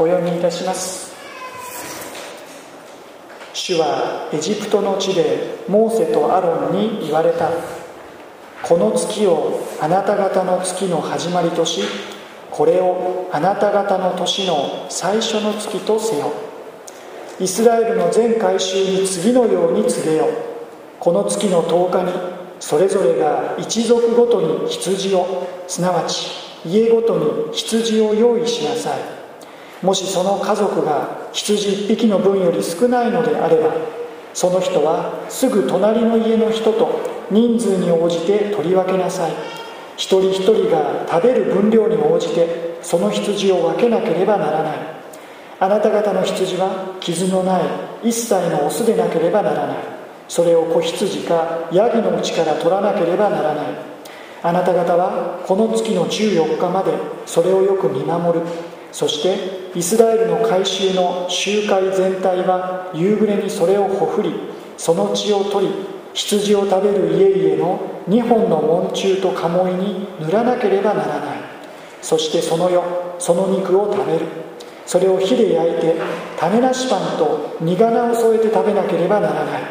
お読みいたします。主はエジプトの地でモーセとアロンに言われた。この月をあなた方の月の始まりとしこれをあなた方の年の最初の月とせよ。イスラエルの全改宗に次のように告げよこの月の10日にそれぞれが一族ごとに羊をすなわち家ごとに羊を用意しなさい。もしその家族が羊1匹の分より少ないのであればその人はすぐ隣の家の人と人数に応じて取り分けなさい。一人一人が食べる分量に応じてその羊を分けなければならない。あなた方の羊は傷のない一切のオスでなければならない。それを子羊かヤギのうちから取らなければならない。あなた方はこの月の14日までそれをよく見守る。そしてイスラエルの改宗の集会全体は夕暮れにそれをほふりその血を取り羊を食べる家々の2本の門柱と鴨居に塗らなければならない。そしてその夜その肉を食べる。それを火で焼いて種なしパンと煮殻を添えて食べなければならない。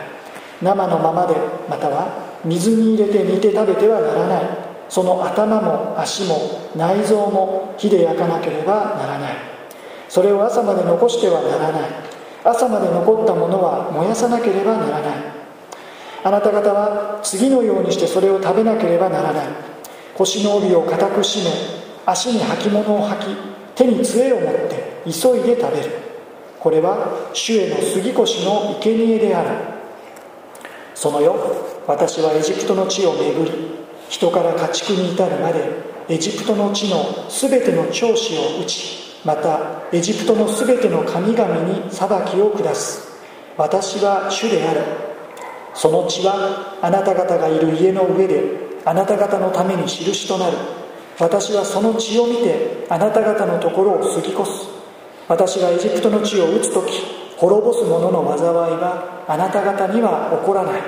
生のままでまたは水に入れて煮て食べてはならない。その頭も足も内臓も火で焼かなければならない。それを朝まで残してはならない。朝まで残ったものは燃やさなければならない。あなた方は次のようにしてそれを食べなければならない。腰の帯を固く締め足に履物を履き手に杖を持って急いで食べる。これは主への杉越の生贄である。その夜私はエジプトの地を巡り人から家畜に至るまでエジプトの地のすべての長子を打ちまたエジプトのすべての神々に裁きを下す。私は主である。その血はあなた方がいる家の上であなた方のために印となる。私はその血を見てあなた方のところを過ぎ越す。私がエジプトの地を打つ時滅ぼす者の災いはあなた方には起こらない。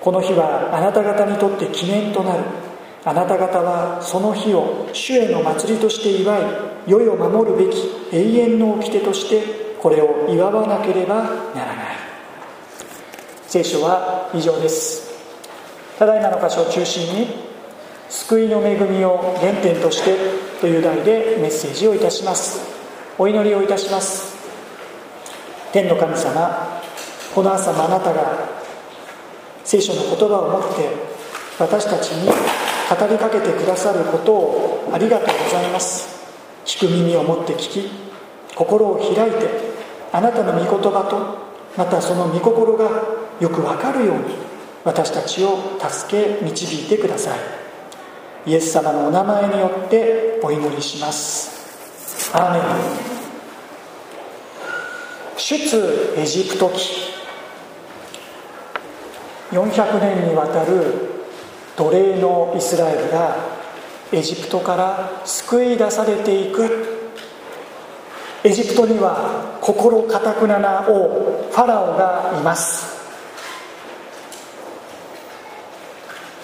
この日はあなた方にとって記念となる。あなた方はその日を主への祭りとして祝い世々守るべき永遠の掟としてこれを祝わなければならない。聖書は以上です。ただいまの箇所を中心に救いの恵みを原点としてという題でメッセージをいたします。お祈りをいたします。天の神様この朝もあなたが聖書の言葉を持って私たちに語りかけてくださることをありがとうございます。聞く耳を持って聞き心を開いてあなたの御言葉とまたその御心がよくわかるように私たちを助け導いてください。イエス様のお名前によってお祈りします。アーメン。出エジプト記。400年にわたる奴隷のイスラエルがエジプトから救い出されていく。エジプトには心かたくなな王ファラオがいます。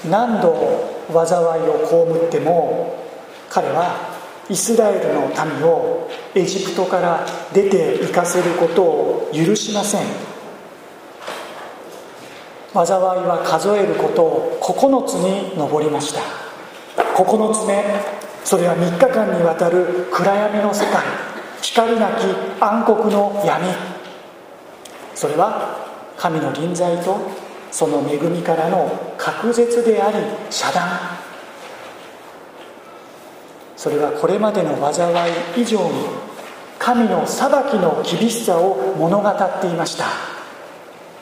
何度災いを被っても彼はイスラエルの民をエジプトから出て行かせることを許しません。災いは数えることを9つに上りました。9つ目それは3日間にわたる暗闇の世界。光なき暗黒の闇。それは神の臨在とその恵みからの隔絶であり遮断。それはこれまでの災い以上に神の裁きの厳しさを物語っていました。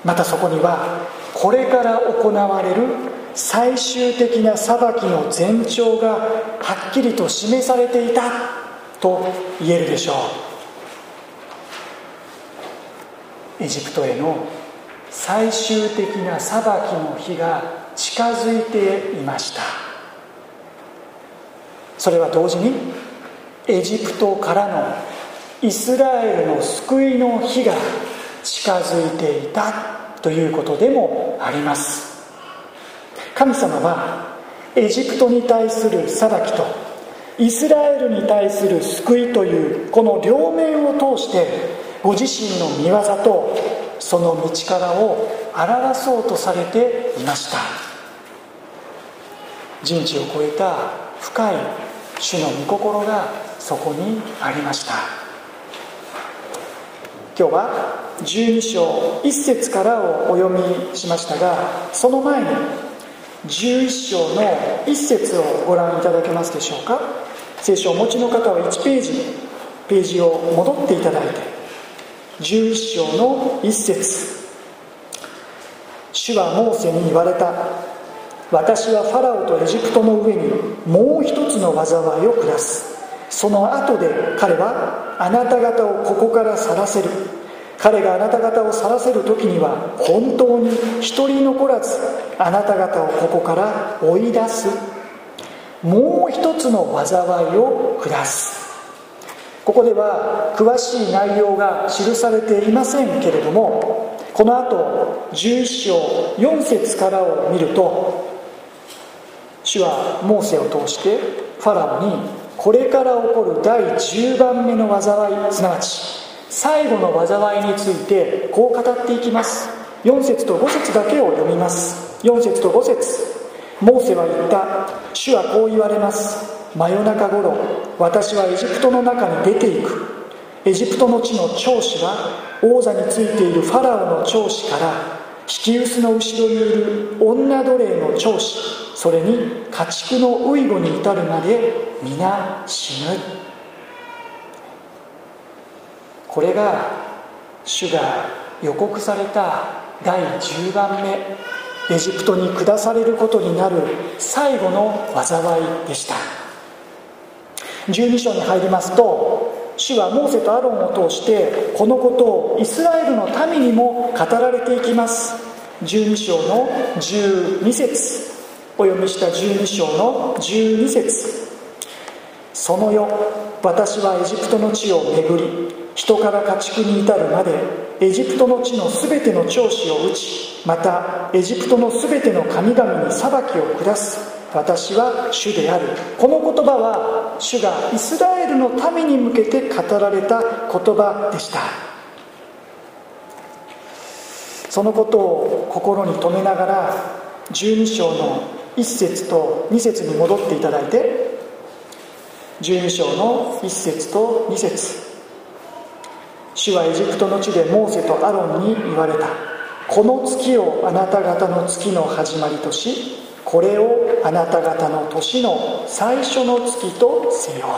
またそこにはこれから行われる最終的な裁きの前兆がはっきりと示されていたと言えるでしょう。エジプトへの最終的な裁きの日が近づいていました。それは同時にエジプトからのイスラエルの救いの日が近づいていた。ということでもあります。神様はエジプトに対する裁きとイスラエルに対する救いというこの両面を通してご自身の見業とその道からを表そうとされていました。人知を超えた深い主の御心がそこにありました。今日は12章1節からをお読みしましたがその前に11章の1節をご覧いただけますでしょうか？聖書をお持ちの方は1ページページを戻っていただいて11章の1節。主はモーセに言われた。私はファラオとエジプトの上にもう一つの災いを下す。その後で彼はあなた方をここから去らせる。彼があなた方を去らせる時には本当に一人残らずあなた方をここから追い出す。もう一つの災いを下す。ここでは詳しい内容が記されていませんけれどもこの後11章4節からを見ると主はモーセを通してファラオにこれから起こる第10番目の災いすなわち最後の災いについてこう語っていきます。4節と5節だけを読みます。4節と5節。モーセは言った主はこう言われます。真夜中頃私はエジプトの中に出ていく。エジプトの地の長子は王座についているファラオの長子から引き薄の後ろにいる女奴隷の長子それに家畜のウイゴに至るまで皆死ぬ。これが主が予告された第10番目エジプトに下されることになる最後の災いでした。12章に入りますと主はモーセとアロンを通してこのことをイスラエルの民にも語られていきます。12章の12節。お読みした12章の12節。その夜私はエジプトの地を巡り人から家畜に至るまでエジプトの地のすべての長子を打ちまたエジプトのすべての神々に裁きを下す。私は主である。この言葉は主がイスラエルの民に向けて語られた言葉でした。そのことを心に留めながら12章の1節と2節に戻っていただいて12章の1節と2節。主はエジプトの地でモーセとアロンに言われた。この月をあなた方の月の始まりとしこれをあなた方の年の最初の月とせよ。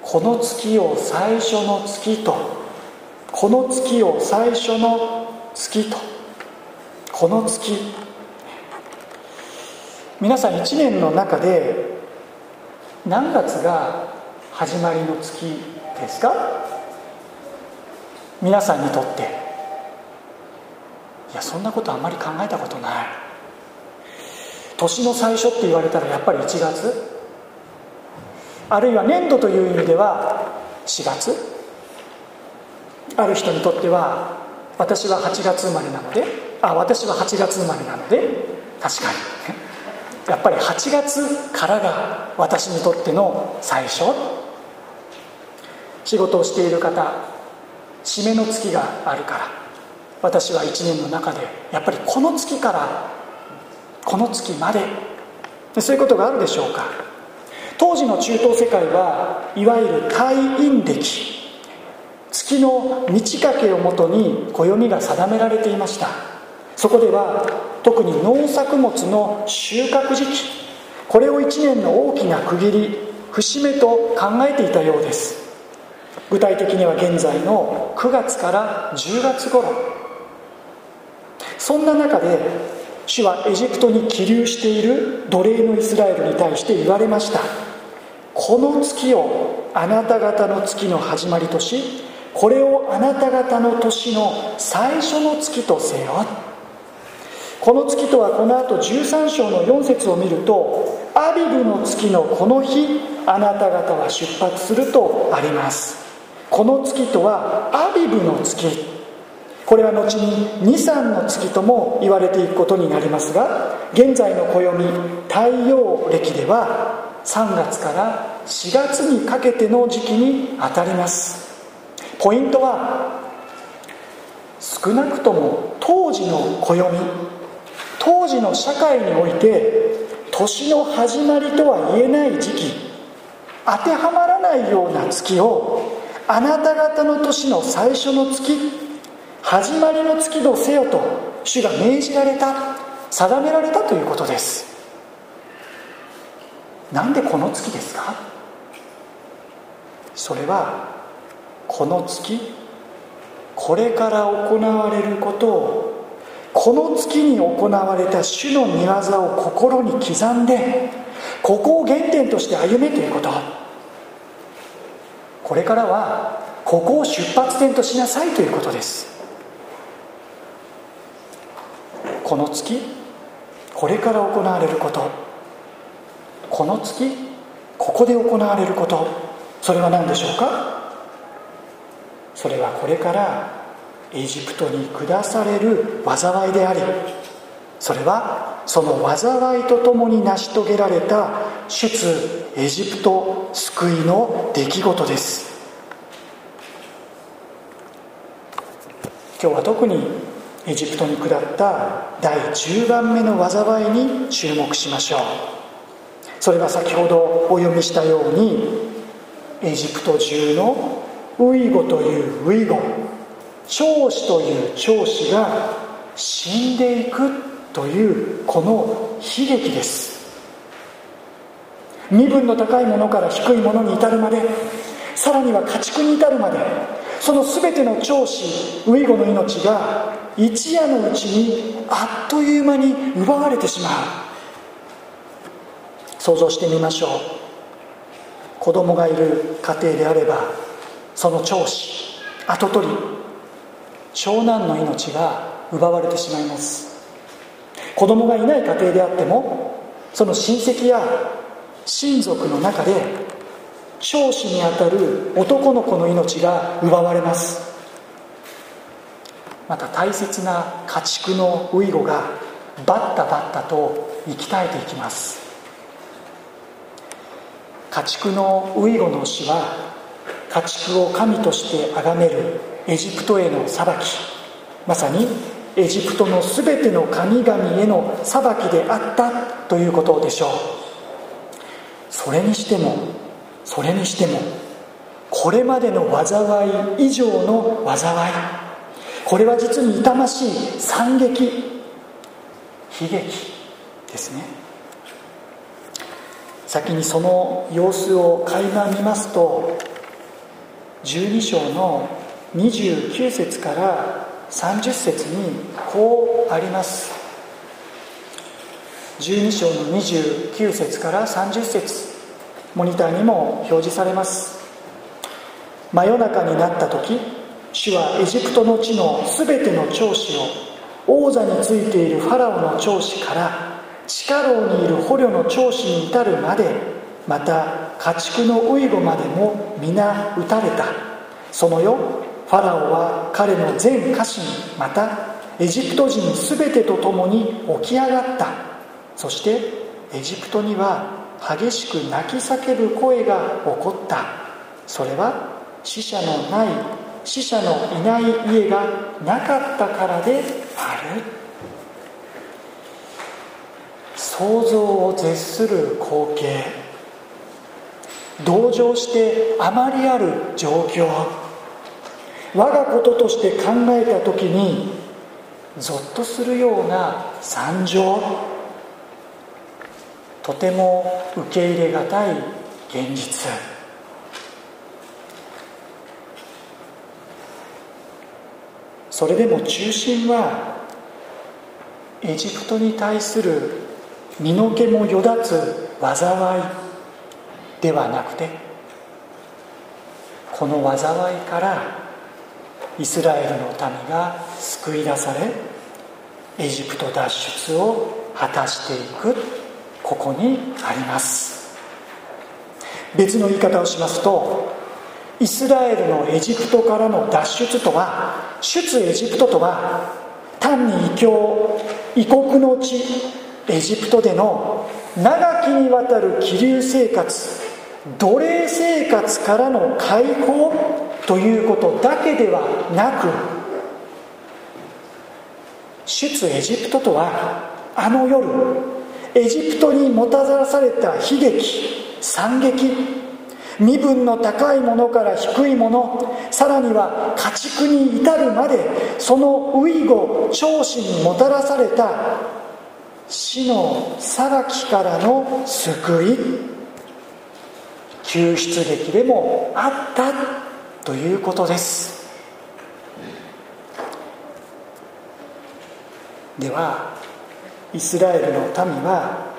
この月を最初の月とこの月を最初の月とこの月。皆さん1年の中で何月が始まりの月ですか？皆さんにとって。いやそんなことあんまり考えたことない。年の最初って言われたらやっぱり1月？あるいは年度という意味では4月？ある人にとっては私は8月生まれなのであ私は8月生まれなので確かに。やっぱり8月からが私にとっての最初。仕事をしている方締めの月があるから。私は1年の中でやっぱりこの月からこの月までそういうことがあるでしょうか。当時の中東世界はいわゆる太陰暦月の満ち欠けをもとに暦が定められていました。そこでは特に農作物の収穫時期これを1年の大きな区切り節目と考えていたようです。具体的には現在の9月から10月頃。そんな中で主はエジプトに起立している奴隷のイスラエルに対して言われました。この月をあなた方の月の始まりとしこれをあなた方の年の最初の月とせよ。この月とはこの後13章の4節を見るとアビブの月のこの日あなた方は出発するとあります。この月とはアビブの月。これは後に23の月とも言われていくことになりますが現在の暦太陽暦では3月から4月にかけての時期にあたります。ポイントは少なくとも当時の暦当時の社会において年の始まりとは言えない時期当てはまらないような月をあなた方の年の最初の月始まりの月とせよと主が命じられた定められたということです。なんでこの月ですか？それはこの月これから行われることをこの月に行われた主の御業を心に刻んでここを原点として歩めということ。これからはここを出発点としなさいということです。この月これから行われること。この月ここで行われること。それは何でしょうか？それはこれからエジプトに下される災いでありそれはその災いとともに成し遂げられた出エジプト救いの出来事です。今日は特にエジプトに下った第10番目の災いに注目しましょう。それは先ほどお読みしたようにエジプト中のウイゴというウイゴ長子という長子が死んでいくというこの悲劇です。身分の高いものから低いものに至るまでさらには家畜に至るまでその全ての長子ウイゴの命が一夜のうちにあっという間に奪われてしまう。想像してみましょう。子供がいる家庭であればその長子跡取り長男の命が奪われてしまいます。子供がいない家庭であってもその親戚や親族の中で長子にあたる男の子の命が奪われます。また大切な家畜のウイゴがバッタバッタと生き絶えていきます。家畜のウイゴの死は家畜を神として崇めるエジプトへの裁き。まさにエジプトの全ての神々への裁きであったということでしょう。それにしてもそれにしてもこれまでの災い以上の災い。これは実に痛ましい惨劇悲劇ですね。先にその様子を垣間見ますと12章の29節から30節にこうあります。12章の29節から30節モニターにも表示されます。真夜中になった時主はエジプトの地の全ての長子を王座についているファラオの長子から地下牢にいる捕虜の長子に至るまでまた家畜のウイゴまでも皆撃たれた。その夜ファラオは彼の全家臣またエジプト人全てと共に起き上がった。そしてエジプトには激しく泣き叫ぶ声が起こった。それは死者のない死者のいない家がなかったからである。想像を絶する光景。同情してあまりある状況。我がこととして考えた時にゾッとするような惨状とても受け入れがたい現実。それでも中心はエジプトに対する身の毛もよだつ災いではなくてこの災いからイスラエルの民が救い出されエジプト脱出を果たしていくここにあります。別の言い方をしますとイスラエルのエジプトからの脱出とは出エジプトとは単に異教異国の地エジプトでの長きにわたる気流生活奴隷生活からの解放ということだけではなく出エジプトとはあの夜エジプトにもたらされた悲劇惨劇身分の高いものから低いものさらには家畜に至るまでその遺後長子にもたらされた死の裁きからの救い救出劇でもあった。ということです。ではイスラエルの民は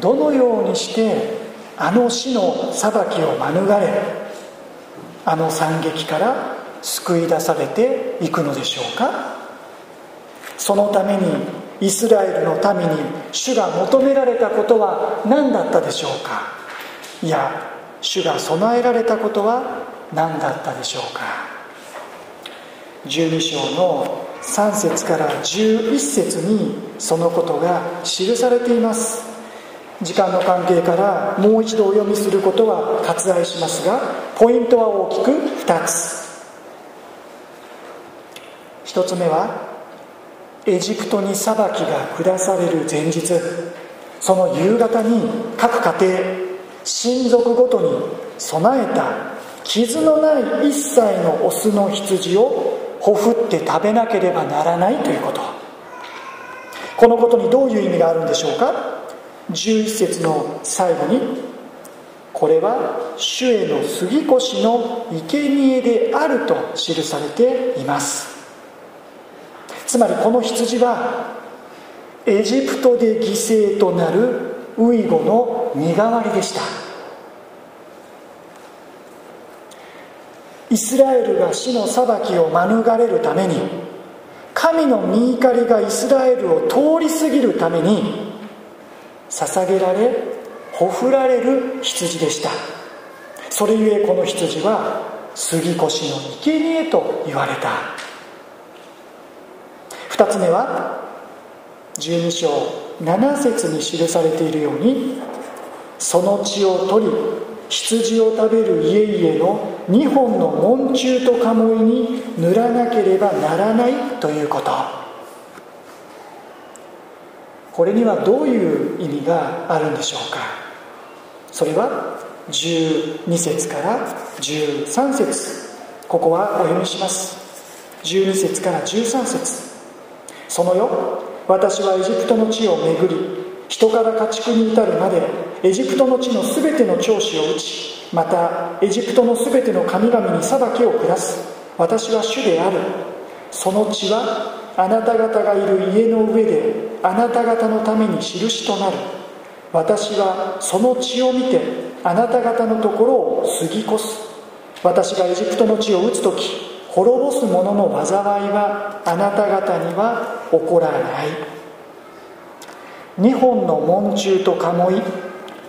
どのようにしてあの死の裁きを免れあの惨劇から救い出されていくのでしょうか。そのためにイスラエルの民に主が求められたことは何だったでしょうか。いや主が備えられたことは何だったでしょうか？12章の3節から11節にそのことが記されています。時間の関係からもう一度お読みすることは割愛しますがポイントは大きく2つ。1つ目はエジプトに裁きが下される前日その夕方に各家庭親族ごとに備えた傷のない一切のオスの羊をほふって食べなければならないということ。このことにどういう意味があるんでしょうか？11節の最後にこれは主への杉越の生贄であると記されています。つまりこの羊はエジプトで犠牲となるウイゴの身代わりでした。イスラエルが死の裁きを免れるために神の御怒りがイスラエルを通り過ぎるために捧げられほふられる羊でした。それゆえこの羊は杉越の生贄と言われた。2つ目は12章7節に記されているようにその血を取り羊を食べる家々の2本の門柱と鴨居に塗らなければならないということ。これにはどういう意味があるんでしょうか。それは12節から13節。ここはお読みします。12節から13節。その夜私はエジプトの地を巡り人から家畜に至るまでエジプトの地のすべての長子を打ちまたエジプトのすべての神々に裁きを下す。私は主である。その血はあなた方がいる家の上であなた方のために印となる。私はその血を見てあなた方のところを過ぎ越す。私がエジプトの地を打つ時滅ぼす者の災いはあなた方には起こらない。2本の門柱と鴨居、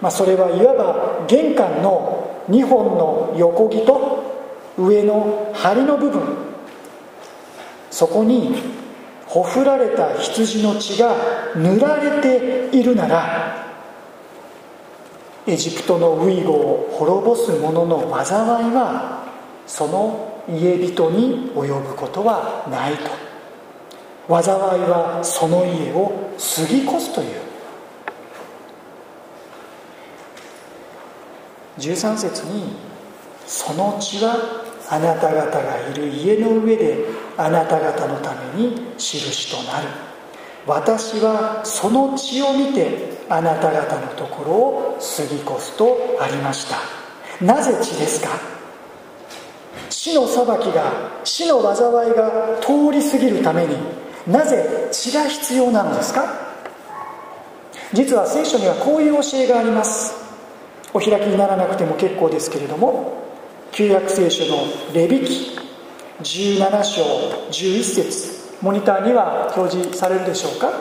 まあ、それはいわば玄関の2本の横木と上の梁の部分そこにほふられた羊の血が塗られているならエジプトのウイゴを滅ぼす者の災いはその家人に及ぶことはないと。災いはその家を過ぎ越すという。13節に「その血はあなた方がいる家の上であなた方のために印となる。私はその血を見てあなた方のところを過ぎ越すとありました。なぜ血ですか？死の裁きが死の災いが通り過ぎるために。なぜ血が必要なのですか？実は聖書にはこういう教えがあります。お開きにならなくても結構ですけれども旧約聖書のレビ記17章11節モニターには表示されるでしょうか？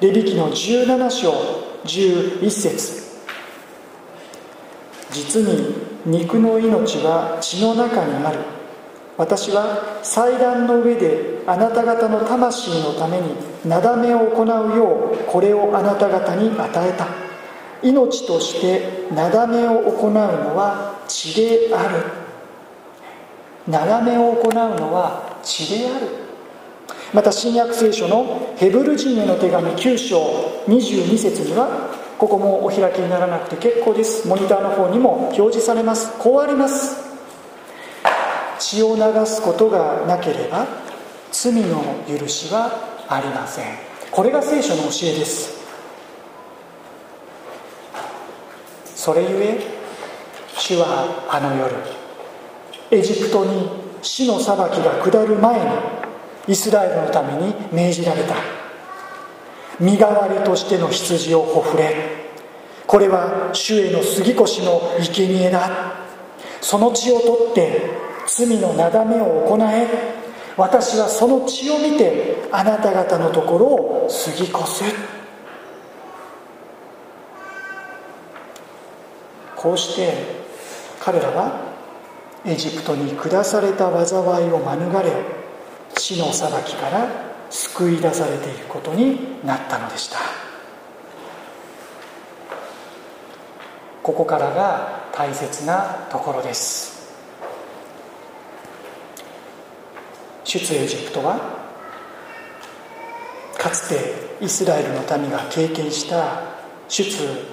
レビ記の17章11節。実に肉の命は血の中にある。私は祭壇の上であなた方の魂のためになだめを行うようこれをあなた方に与えた。命としてなだめを行うのは血である。なだめを行うのは血である。また新約聖書のヘブル人への手紙9章22節にはここもお開きにならなくて結構です。モニターの方にも表示されます。こうあります。血を流すことがなければ罪の許しはありません。これが聖書の教えです。それゆえ主はあの夜エジプトに死の裁きが下る前にイスラエルのために命じられた。身代わりとしての羊をほふれこれは主への杉越の生贄だ。その血を取って罪のなだめを行え私はその血を見てあなた方のところを過ぎ越す。こうして彼らはエジプトに下された災いを免れ死の裁きから救い出されていくことになったのでした。ここからが大切なところです。出エジプトはかつてイスラエルの民が経験した出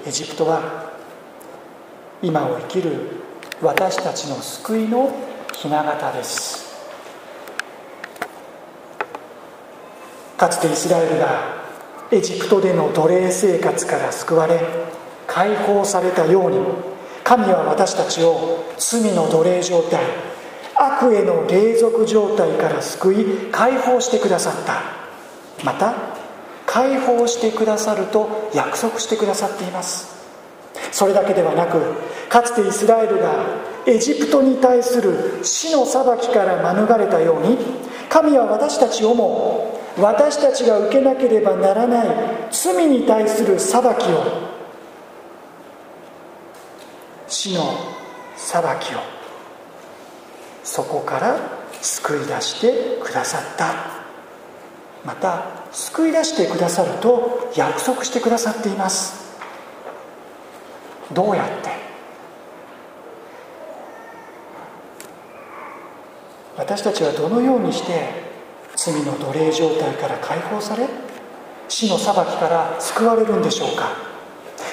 エジプトは今を生きる私たちの救いの雛形です。かつてイスラエルがエジプトでの奴隷生活から救われ解放されたように神は私たちを罪の奴隷状態悪への隷属状態から救い解放してくださった。また解放してくださると約束してくださっています。それだけではなくかつてイスラエルがエジプトに対する死の裁きから免れたように神は私たちをも私たちが受けなければならない罪に対する裁きを死の裁きをそこから救い出してくださった。また救い出してくださると約束してくださっています。どうやって？私たちはどのようにして罪の奴隷状態から解放され死の裁きから救われるんでしょうか？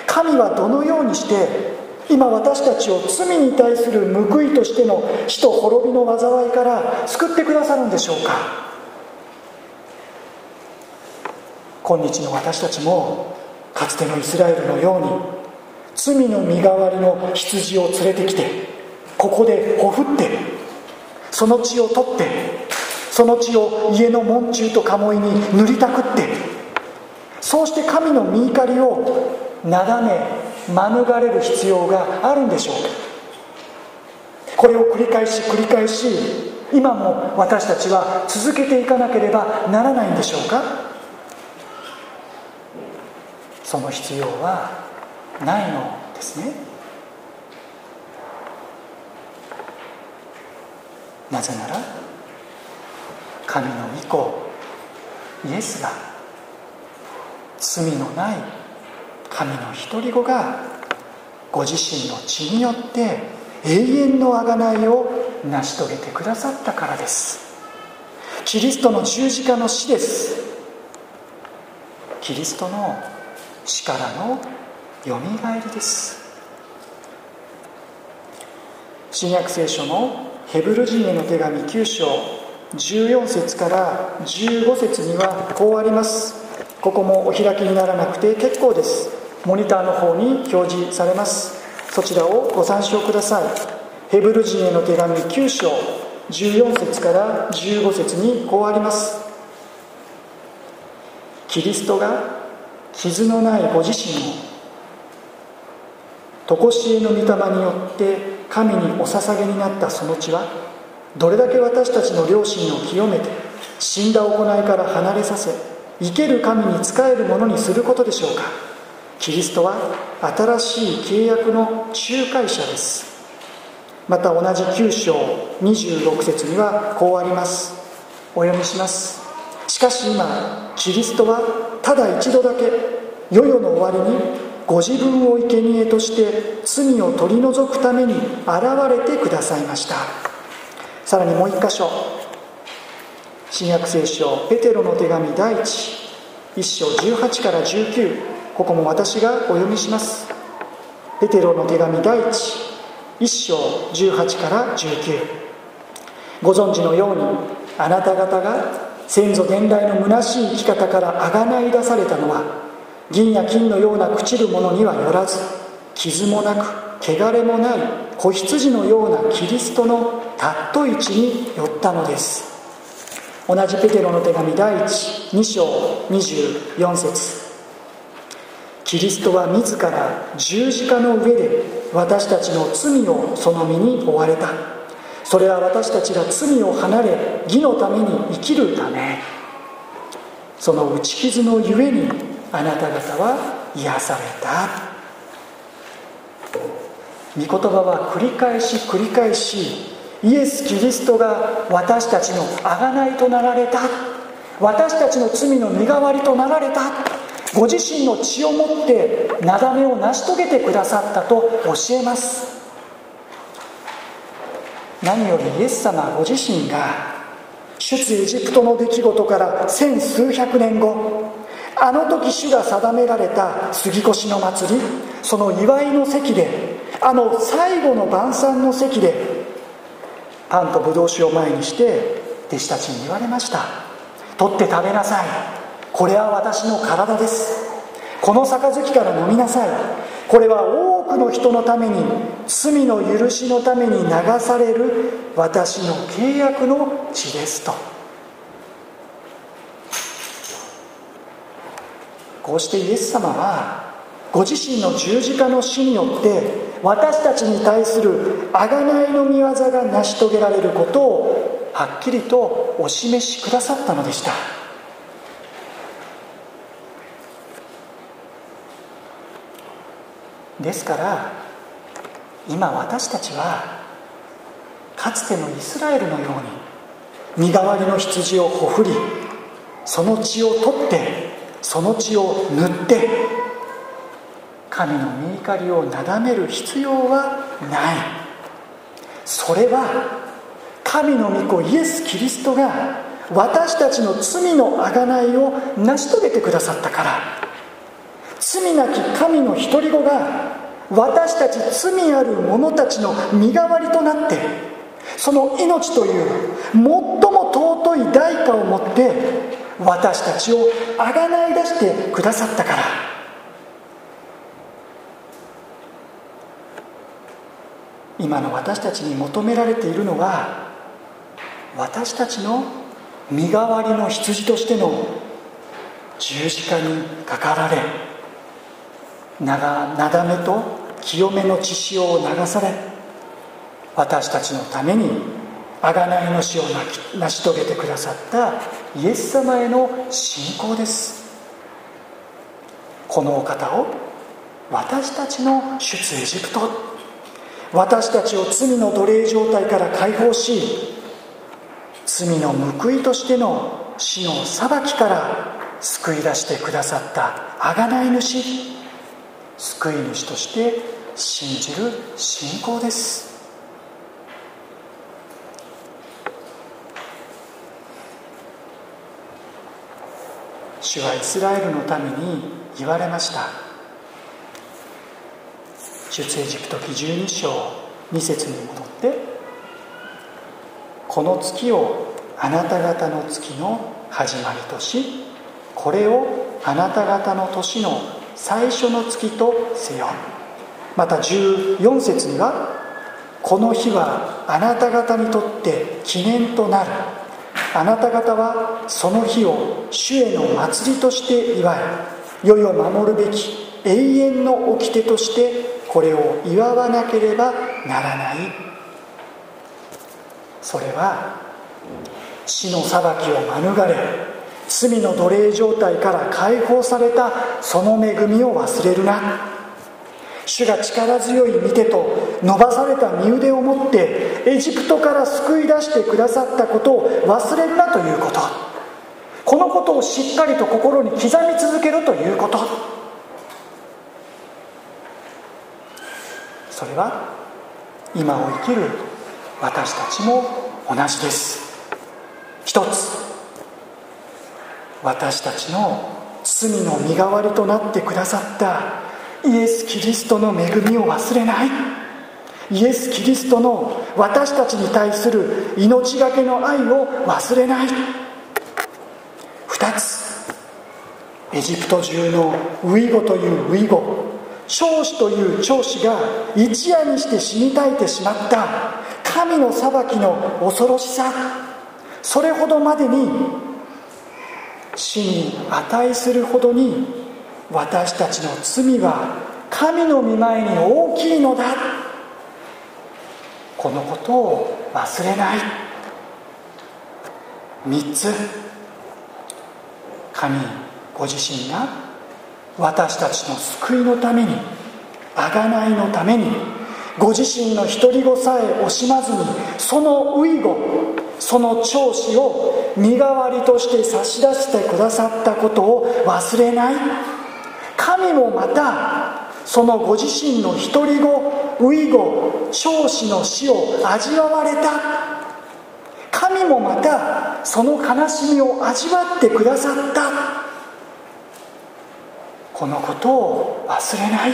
神はどのようにして今私たちを罪に対する報いとしての死と滅びの災いから救ってくださるんでしょうか？今日の私たちもかつてのイスラエルのように罪の身代わりの羊を連れてきてここでほふってその血を取ってその血を家の門中と鴨居に塗りたくってそうして神の身怒りをなだめ免れる必要があるんでしょう。かこれを繰り返し繰り返し今も私たちは続けていかなければならないんでしょうか。その必要はないのですね。なぜなら神の御子イエスが罪のない神の独り子がご自身の血によって永遠の贖いを成し遂げてくださったからです。キリストの十字架の死です。キリストの死からのよみがえりです。新約聖書のヘブル人への手紙9章14節から15節にはこうあります。ここもお開きにならなくて結構です。モニターの方に表示されます。そちらをご参照ください。ヘブル人への手紙9章14節から15節にこうあります。キリストが傷のないご自身を常しえの御霊によって神にお捧げになったその血はどれだけ私たちの良心を清めて死んだ行いから離れさせ生ける神に仕えるものにすることでしょうか。キリストは新しい契約の仲介者です。また同じ9章26節にはこうあります。お読みします。しかし今キリストはただ一度だけ世々の終わりにご自分を生贄として罪を取り除くために現れてくださいました。さらにもう一箇所。新約聖書ペテロの手紙第1 1章18から19ここも私がお読みします。ペテロの手紙第1 1章18から19ご存知のようにあなた方が先祖伝来の虚しい生き方からあがない出されたのは銀や金のような朽ちるものにはよらず傷もなく汚れもない子羊のようなキリストのたっとい地によったのです。同じペテロの手紙第12章24節。キリストは自ら十字架の上で私たちの罪をその身に負われた。それは私たちが罪を離れ義のために生きるため。その打ち傷のゆえにあなた方は癒された。御言葉は繰り返し繰り返しイエス・キリストが私たちの贖いとなられた。私たちの罪の身代わりとなられた。ご自身の血をもってなだめを成し遂げてくださったと教えます。何よりイエス様ご自身が出エジプトの出来事から千数百年後あの時主が定められた杉越の祭りその祝いの席であの最後の晩餐の席でパンとブドウ酒を前にして弟子たちに言われました。取って食べなさい。これは私の体です。この杯から飲みなさい。これは多くの人のために罪の許しのために流される私の契約の血ですと。こうしてイエス様はご自身の十字架の死によって私たちに対する贖いの御業が成し遂げられることをはっきりとお示しくださったのでした。ですから今私たちはかつてのイスラエルのように身代わりの羊をほふりその血を取ってその血を塗って神の御怒りをなだめる必要はない。それは神の御子イエス・キリストが私たちの罪の贖いを成し遂げてくださったから。罪なき神の独り子が私たち罪ある者たちの身代わりとなってその命という最も尊い代価をもって私たちをあがない出してくださったから。今の私たちに求められているのは私たちの身代わりの羊としての十字架にかかられなだめと清めの血潮を流され私たちのために贖いの死を成し遂げてくださったイエス様への信仰です。このお方を私たちの出エジプト私たちを罪の奴隷状態から解放し罪の報いとしての死の裁きから救い出してくださった贖い主救い主として信じる信仰です。主はイスラエルのために言われました。出エジプト記12章2節に戻ってこの月をあなた方の月の始まりとしこれをあなた方の年の最初の月とせよ。また14節にはこの日はあなた方にとって記念となる。あなた方はその日を主への祭りとして祝い世々守るべき永遠の掟としてこれを祝わなければならない。それは死の裁きを免れ。罪の奴隷状態から解放されたその恵みを忘れるな。主が力強い見てと伸ばされた身腕を持ってエジプトから救い出してくださったことを忘れるなということ。このことをしっかりと心に刻み続けるということ。それは今を生きる私たちも同じです。一つ私たちの罪の身代わりとなってくださったイエス・キリストの恵みを忘れない。イエス・キリストの私たちに対する命がけの愛を忘れない。2つ。エジプト中のウイゴというウイゴ。長子という長子が一夜にして死に絶えてしまった。神の裁きの恐ろしさ。それほどまでに死に値するほどに私たちの罪は神の御前に大きいのだ。このことを忘れない。3つ。神ご自身が私たちの救いのために贖いのためにご自身の独り子さえ惜しまずにその遺語その長子を身代わりとして差し出してくださったことを忘れない。神もまたそのご自身の独り子遺語長子の死を味わわれた。神もまたその悲しみを味わってくださった。このことを忘れない。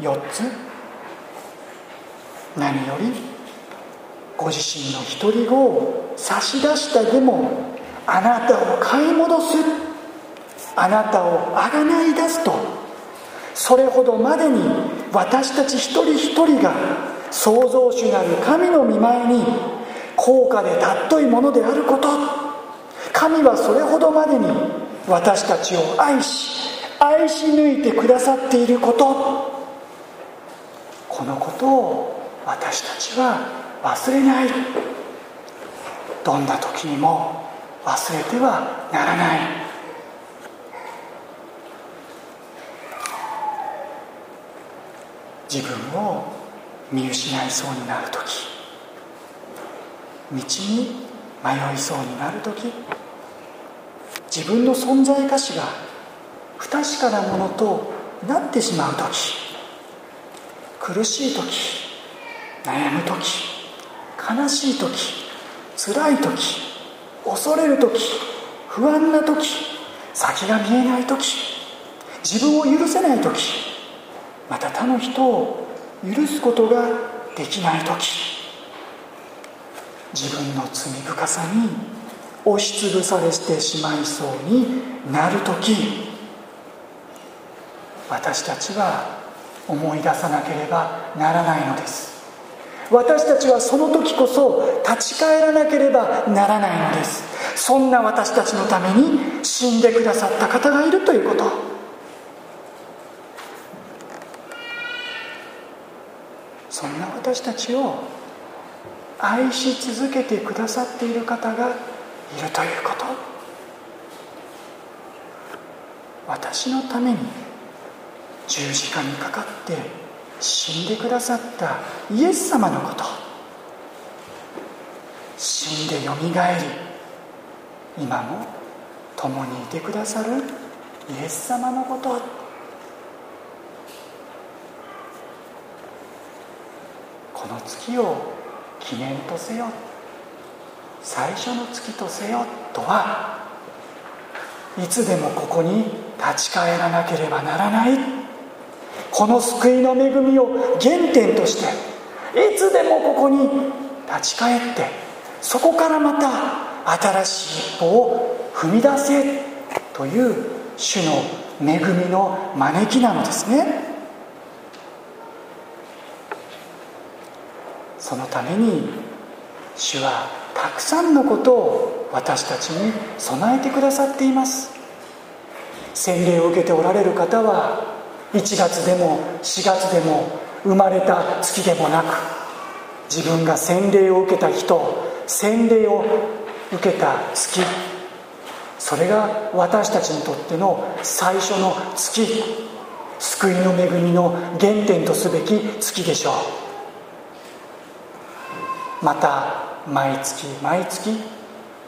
4つ。何よりご自身の独り子を差し出したでもあなたを買い戻す。あなたをあがない出すと。それほどまでに私たち一人一人が創造主なる神の御前に高価で尊いものであること。神はそれほどまでに私たちを愛し愛し抜いてくださっていること。このことを私たちは忘れない。どんな時にも忘れてはならない。自分を見失いそうになる時道に迷いそうになる時自分の存在価値が不確かなものとなってしまう時苦しい時悩む時悲しい時辛い時恐れる時不安な時先が見えない時自分を許せない時また他の人を許すことができない時自分の罪深さに押しつぶされてしまいそうになる時私たちは思い出さなければならないのです。私たちはその時こそ立ち返らなければならないのです。そんな私たちのために死んでくださった方がいるということ。そんな私たちを愛し続けてくださっている方がいるということ。私のために十字架にかかって死んでくださったイエス様のこと。死んでよみがえり。今も共にいてくださるイエス様のこと。この月を記念とせよ。最初の月とせよとはいつでもここに立ち返らなければならない。この救いの恵みを原点としていつでもここに立ち返ってそこからまた新しい一歩を踏み出せという主の恵みの招きなのですねそのために主はたくさんのことを私たちに備えてくださっています。洗礼を受けておられる方は1月でも4月でも生まれた月でもなく自分が洗礼を受けた人洗礼を受けた月それが私たちにとっての最初の月救いの恵みの原点とすべき月でしょう。また毎月毎月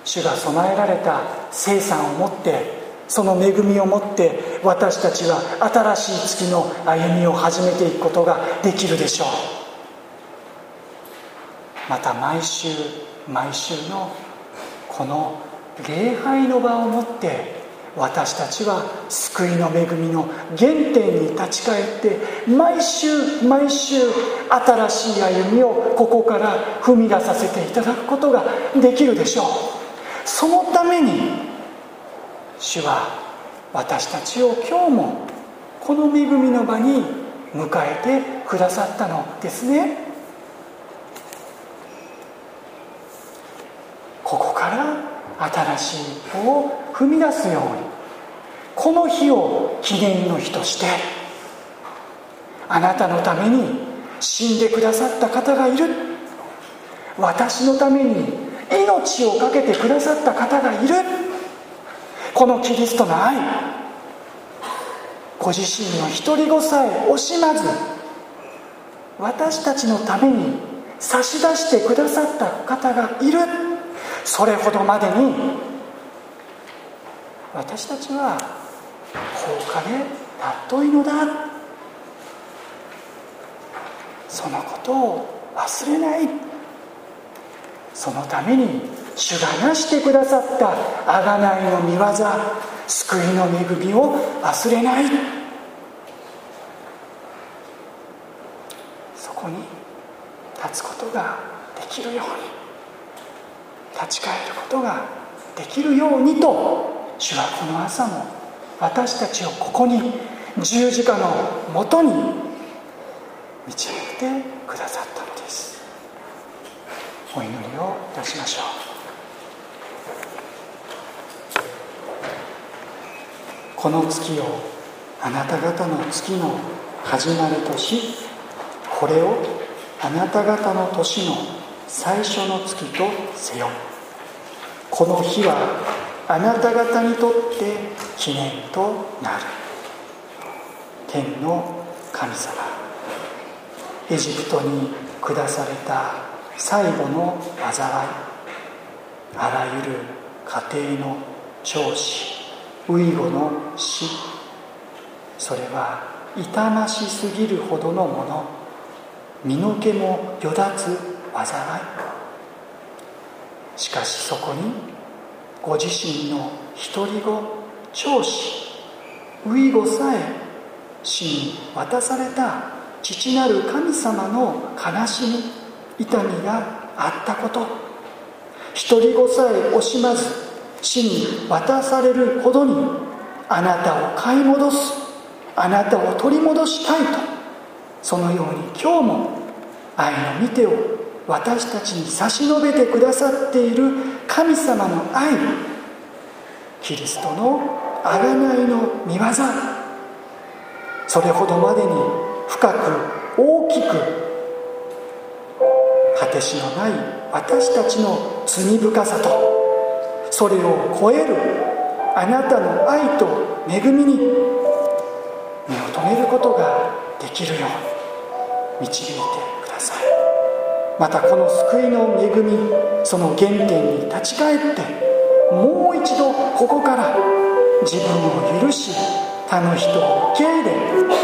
主が備えられた生産を持ってその恵みを持って私たちは新しい月の歩みを始めていくことができるでしょう。また毎週毎週のこの礼拝の場をもって私たちは救いの恵みの原点に立ち返って毎週毎週新しい歩みをここから踏み出させていただくことができるでしょう。そのために主は私たちを今日もこの恵みの場に迎えてくださったのですね。ここから新しい一歩を踏み出すようにこの日を記念の日としてあなたのために死んでくださった方がいる。私のために命を懸けてくださった方がいる。このキリストの愛ご自身の独り子さえ惜しまず私たちのために差し出してくださった方がいる。それほどまでに私たちは高価で尊いのだ。そのことを忘れない。そのために主がなしてくださった。贖いの御業。救いの恵みを忘れない。そこに立つことができるように。立ち返ることができるようにと。主はこの朝も私たちをここに十字架のもとに導いてくださったのです。お祈りをいたしましょう。この月をあなた方の月の始まりとしこれをあなた方の年の最初の月とせよ。この日はあなた方にとって記念となる。天の神様。エジプトに下された最後の災い。あらゆる家庭の長子。ウイゴの死。それは痛ましすぎるほどのもの。身の毛もよだつ災い。しかしそこにご自身の独り子長子ウイゴさえ死に渡された父なる神様の悲しみ痛みがあったこと。独り子さえ惜しまず死に渡されるほどにあなたを買い戻すあなたを取り戻したいと。そのように今日も愛の御手を私たちに差し伸べてくださっている神様の愛キリストの贖いの御業それほどまでに深く大きく果てしのない私たちの罪深さとそれを超えるあなたの愛と恵みに目を留めることができるように導いてください。またこの救いの恵みその原点に立ち返ってもう一度ここから自分を許し他の人を受け入れ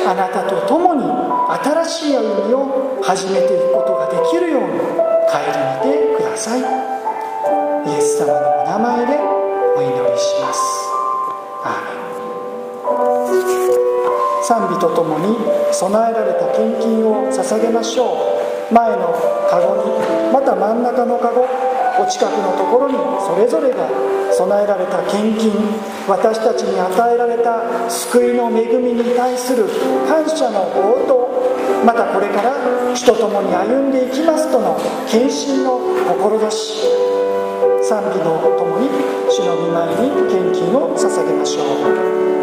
あなたと共に新しい歩みを始めていくことができるように顧みてください。イエス様のお名前でお祈りします。アーメン。賛美とともに備えられた献金を捧げましょう。前のカゴにまた真ん中のカゴお近くのところにそれぞれが備えられた献金私たちに与えられた救いの恵みに対する感謝の応答またこれから主と共に歩んでいきますとの献身の志。賛美のともに主の前に献金を捧げましょう。